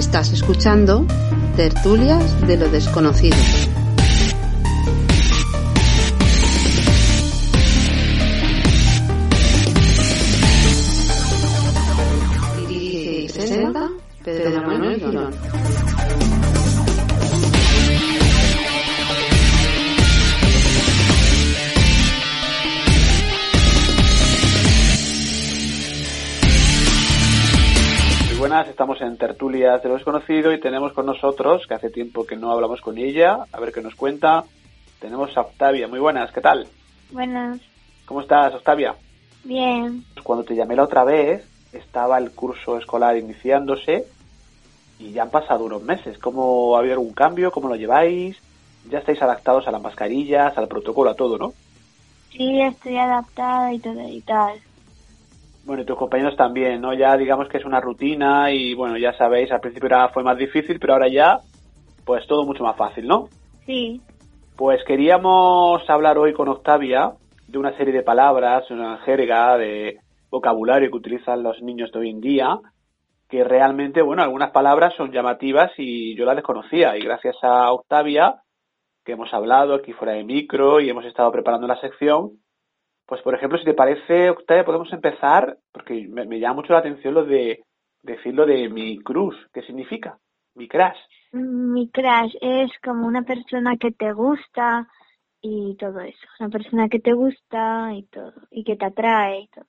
Estás escuchando Tertulias de lo Desconocido. Dirige y presenta Pedro Manuel Girón. Estamos en Tertulias de lo Desconocido y tenemos con nosotros, que hace tiempo que no hablamos con ella, a ver qué nos cuenta. Tenemos a Octavia. Muy buenas, ¿qué tal? Buenas, ¿Cómo estás, Octavia? bien. Cuando te llamé la otra vez, estaba el curso escolar iniciándose y ya han pasado unos meses. ¿Cómo ha habido algún cambio? ¿Cómo lo lleváis? Ya estáis adaptados a las mascarillas, al protocolo, a todo, ¿no? Sí, estoy adaptada y todo y tal. Bueno, y tus compañeros también, ¿no? Ya digamos que es una rutina y bueno, ya sabéis, al principio era, fue más difícil, pero ahora ya, pues todo mucho más fácil, ¿no? Sí, Pues queríamos hablar hoy con Octavia de una serie de palabras, una jerga de vocabulario que utilizan los niños de hoy en día, que realmente, bueno, algunas palabras son llamativas y yo las desconocía. Y gracias a Octavia, que hemos hablado aquí fuera de micro y hemos estado preparando la sección, pues por ejemplo, si te parece, Octavia, podemos empezar, porque me, me llama mucho la atención lo de decirlo de mi cruz. ¿Qué significa? Mi crash. mi crush es como una persona que te gusta y todo eso. Una persona que te gusta y todo. Y que te atrae y todo.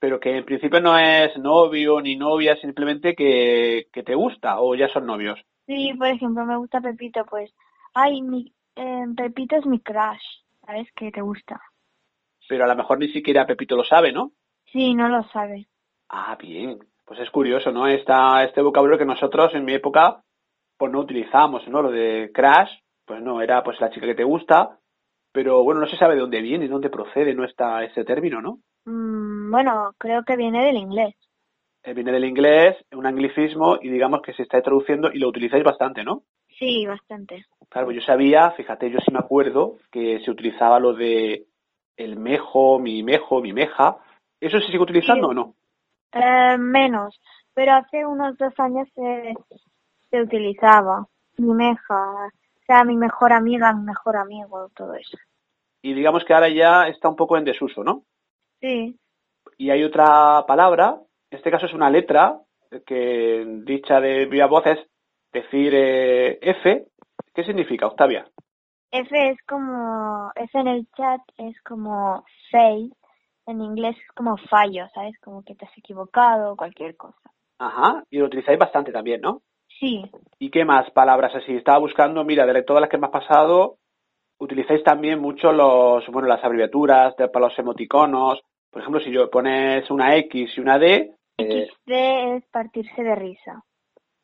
pero que en principio no es novio ni novia, simplemente que, que te gusta o ya son novios. Sí, por ejemplo, me gusta Pepito, pues. Ay, mi, eh, Pepito es mi crush. ¿Sabes? Que te gusta. Pero a lo mejor ni siquiera Pepito lo sabe, ¿no? Sí, no lo sabe. Ah, bien. Pues es curioso, ¿no? Esta, este vocabulario que nosotros en mi época pues no utilizamos, ¿no? Lo de crash, pues no, era pues la chica que te gusta, pero bueno, no se sabe de dónde viene, de dónde procede, ¿no? Está ese término, ¿no? Mm, bueno, creo que viene del inglés. Eh, viene del inglés, un anglicismo, y digamos que se está traduciendo y lo utilizáis bastante, ¿no? Sí, bastante. Claro, yo sabía, fíjate, yo sí me acuerdo que se utilizaba lo de el mejo, mi mejo, mi meja. ¿Eso se sigue utilizando Sí. o no? Eh, menos, pero hace unos dos años se, se utilizaba mi meja, o sea, mi mejor amiga, mi mejor amigo, todo eso. Y digamos que ahora ya está un poco en desuso, ¿no? Sí, Y hay otra palabra, en este caso es una letra, que dicha de viva voz es decir eh, F. ¿Qué significa, Octavia? F es como, F en el chat es como fail, en inglés es como fallo, ¿sabes? Como que te has equivocado o cualquier cosa. Ajá, y lo utilizáis bastante también, ¿no? Sí, ¿Y qué más palabras así? Estaba buscando, mira, de todas las que me has pasado, utilizáis también mucho los, bueno, las abreviaturas de, para los emoticonos. Por ejemplo, si yo pones una X y una D, eh, XD es partirse de risa.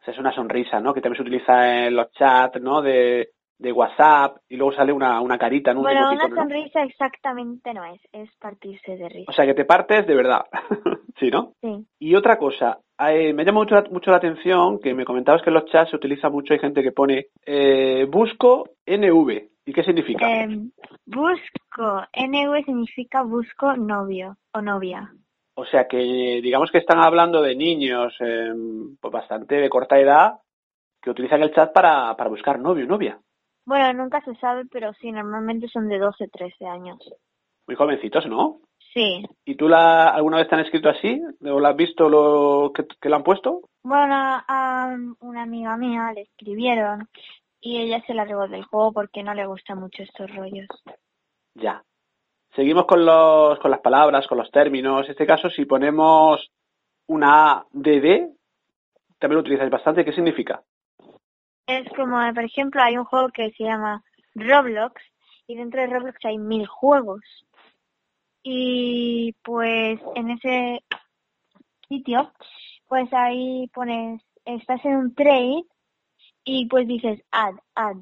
es una sonrisa, ¿no? Que también se utiliza en los chats, ¿no? De, de WhatsApp y luego sale una, una carita, ¿no? Un Bueno, una sonrisa exactamente no es, es partirse de risa. O sea, que te partes de verdad. sí, ¿no? Sí. Y otra cosa, eh, me llama mucho, mucho la atención que me comentabas que en los chats se utiliza mucho, hay gente que pone eh, busco NV. ¿Y qué significa? Em, busco, NV significa busco novio o novia. O sea que digamos que están hablando de niños eh, pues bastante de corta edad que utilizan el chat para, para buscar novio o novia. Bueno, nunca se sabe, pero sí, normalmente son de 12, 13 años. Muy jovencitos, ¿no? Sí. ¿Y tú la, alguna vez te han escrito así? ¿O la has visto lo que, que lo han puesto? Bueno, a una amiga mía le escribieron y ella se largó del juego porque no le gustan mucho estos rollos. Ya. Seguimos con, los, con las palabras, con los términos. En este caso, si ponemos una A, D, D, también lo utilizáis bastante. ¿Qué significa? Es como, por ejemplo, hay un juego que se llama Roblox y dentro de Roblox hay mil juegos. Y pues en ese sitio, pues ahí pones, estás en un trade y pues dices add, add.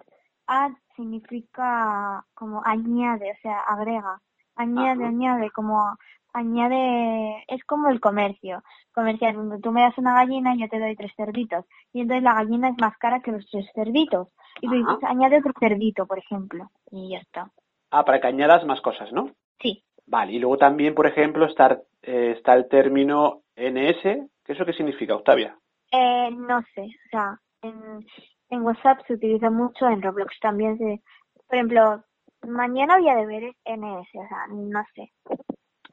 Add significa como añade, o sea, agrega. Añade, Ajá. añade, como añade, es como el comercio. Comercial, donde tú me das una gallina y yo te doy tres cerditos. Y entonces la gallina es más cara que los tres cerditos. Y tú Ajá. dices, añade otro cerdito, por ejemplo. Y ya está. Ah, para que añadas más cosas, ¿no? Sí. Vale, y luego también, por ejemplo, está, eh, está el término NS. ¿Qué eso qué significa, Octavia? Eh, no sé, o sea, en, en WhatsApp se utiliza mucho, en Roblox también se... Por ejemplo, mañana había deberes NS, o sea, no sé.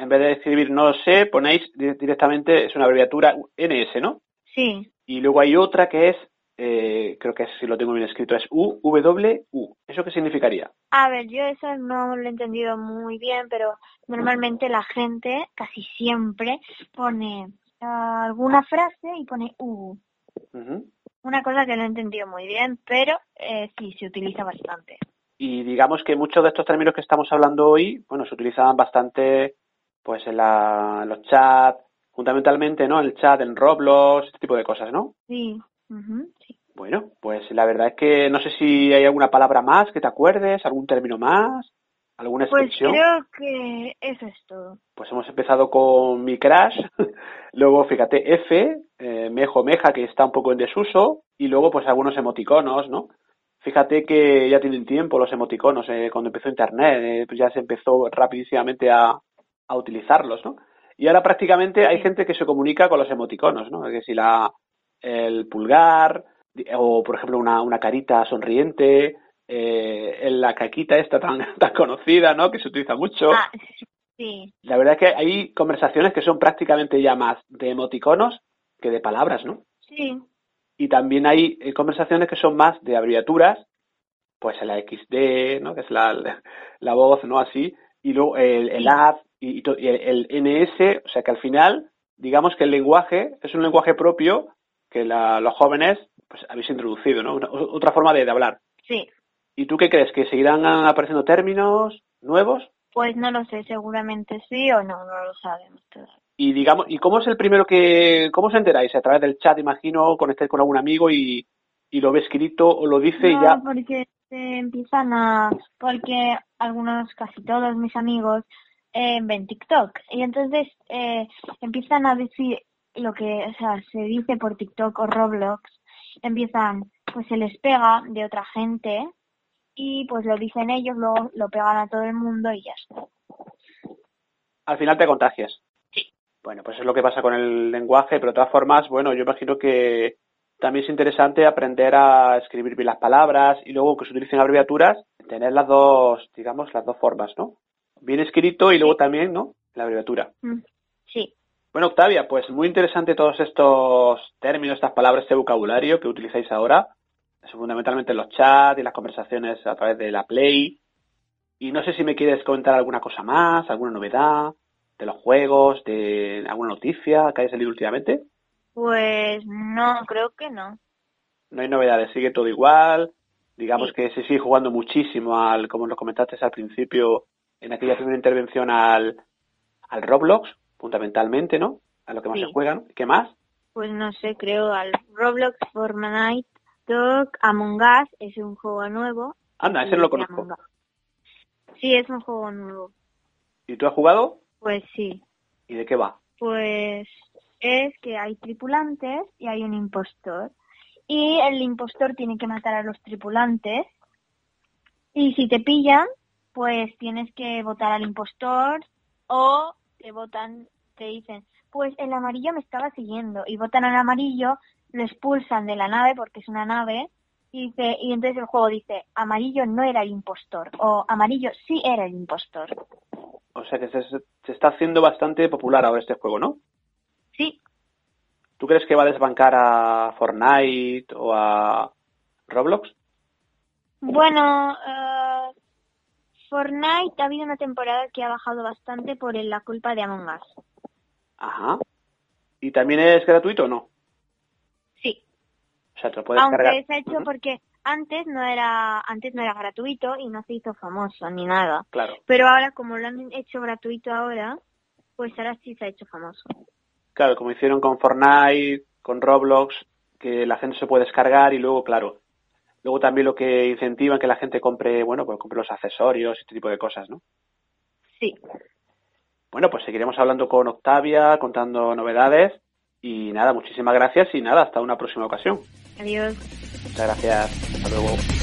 En vez de escribir no lo sé, ponéis di- directamente, es una abreviatura NS, ¿no? Sí, Y luego hay otra que es, eh, creo que si lo tengo bien escrito, es UWU. ¿Eso qué significaría? A ver, yo eso no lo he entendido muy bien, pero normalmente la gente casi siempre pone ah, alguna frase y pone U. Una cosa que no he entendido muy bien, pero eh, sí, se utiliza bastante. Y digamos que muchos de estos términos que estamos hablando hoy, bueno, se utilizaban bastante pues en, la, en los chats, fundamentalmente, ¿no? En el chat, en Roblox, este tipo de cosas, ¿no? Sí, ujú, sí. Bueno, pues la verdad es que no sé si hay alguna palabra más que te acuerdes, algún término más, alguna Pues expresión. creo que eso es todo. Pues hemos empezado con mi crash, luego fíjate F, eh, mejo, meja, que está un poco en desuso, y luego pues algunos emoticonos, ¿no? Fíjate que ya tienen tiempo los emoticonos, eh, cuando empezó Internet, eh, pues ya se empezó rapidísimamente a, a utilizarlos, ¿no? Y ahora prácticamente hay gente que se comunica con los emoticonos, ¿no? Que si la, el pulgar, o por ejemplo una, una carita sonriente, eh, la caquita esta tan, tan conocida, ¿no? Que se utiliza mucho. Ah, sí, La verdad es que hay conversaciones que son prácticamente ya más de emoticonos que de palabras, ¿no? sí, Y también hay eh, conversaciones que son más de abreviaturas, pues la XD, ¿no? Que es la, la voz, ¿no? Así, y luego el, el. AD y, y to- y el, el NS, o sea que al final, digamos que el lenguaje es un lenguaje propio que la- los jóvenes pues habéis introducido, ¿no? Una- otra forma de, de hablar. sí. ¿Y tú qué crees? ¿Que seguirán apareciendo términos nuevos? Pues no lo sé, seguramente sí o no, no lo sabemos todavía. Y digamos, ¿y cómo es el primero que, cómo os enteráis? A través del chat, imagino, conectáis con algún amigo y, y lo ve escrito o lo dice y No, ya. porque se empiezan a, porque algunos, casi todos mis amigos eh, ven TikTok y entonces eh, empiezan a decir lo que, o sea, se dice por TikTok o Roblox, empiezan, pues se les pega de otra gente y pues lo dicen ellos, luego lo pegan a todo el mundo y ya está. Al final te contagias. Sí. Bueno, pues es lo que pasa con el lenguaje, pero de todas formas, bueno, yo imagino que también es interesante aprender a escribir bien las palabras y luego que se utilicen abreviaturas, tener las dos, digamos, las dos formas, ¿no? Bien escrito y luego también, ¿no? La abreviatura. Mm, Sí, Bueno, Octavia, pues muy interesante todos estos términos, estas palabras, este vocabulario que utilizáis ahora, Eso fundamentalmente en los chats y las conversaciones a través de la Play. Y no sé si me quieres comentar alguna cosa más, alguna novedad de los juegos, de alguna noticia que haya salido últimamente. pues no, creo que no. No hay novedades, sigue todo igual. Digamos Sí. que se sigue jugando muchísimo al, como nos comentaste al principio, en aquella primera intervención al, al Roblox, fundamentalmente, ¿no? A lo que más Sí. se juegan. ¿Qué más? Pues no sé, creo al Roblox, Fortnite, Dog, Among Us, es un juego nuevo. Anda, ese no lo conozco. Sí, es un juego nuevo. ¿Y tú has jugado? Pues sí, ¿Y de qué va? pues es que hay tripulantes y hay un impostor. Y el impostor tiene que matar a los tripulantes. Y si te pillan, pues tienes que votar al impostor o te votan, te dicen, pues el amarillo me estaba siguiendo y votan al amarillo, lo expulsan de la nave porque es una nave y dice y entonces el juego dice amarillo no era el impostor o amarillo sí era el impostor. O sea que se, se está haciendo bastante popular ahora este juego, ¿no? Sí, ¿Tú crees que va a desbancar a Fortnite o a Roblox? Bueno, eh, Fortnite ha habido una temporada que ha bajado bastante por la culpa de Among Us. Ajá. ¿Y también es gratuito o no? Sí, O sea, te lo puedes aunque cargar. se ha hecho porque antes no era antes no era gratuito y no se hizo famoso ni nada. Claro. Pero ahora como lo han hecho gratuito ahora, pues ahora sí se ha hecho famoso. Claro, como hicieron con Fortnite, con Roblox, que la gente se puede descargar y luego, claro, luego también lo que incentivan que la gente compre, bueno, pues compre los accesorios y este tipo de cosas, ¿no? Sí. Bueno, pues seguiremos hablando con Octavia, contando novedades y nada, muchísimas gracias y nada, hasta una próxima ocasión. Adiós. Muchas gracias. Hasta luego.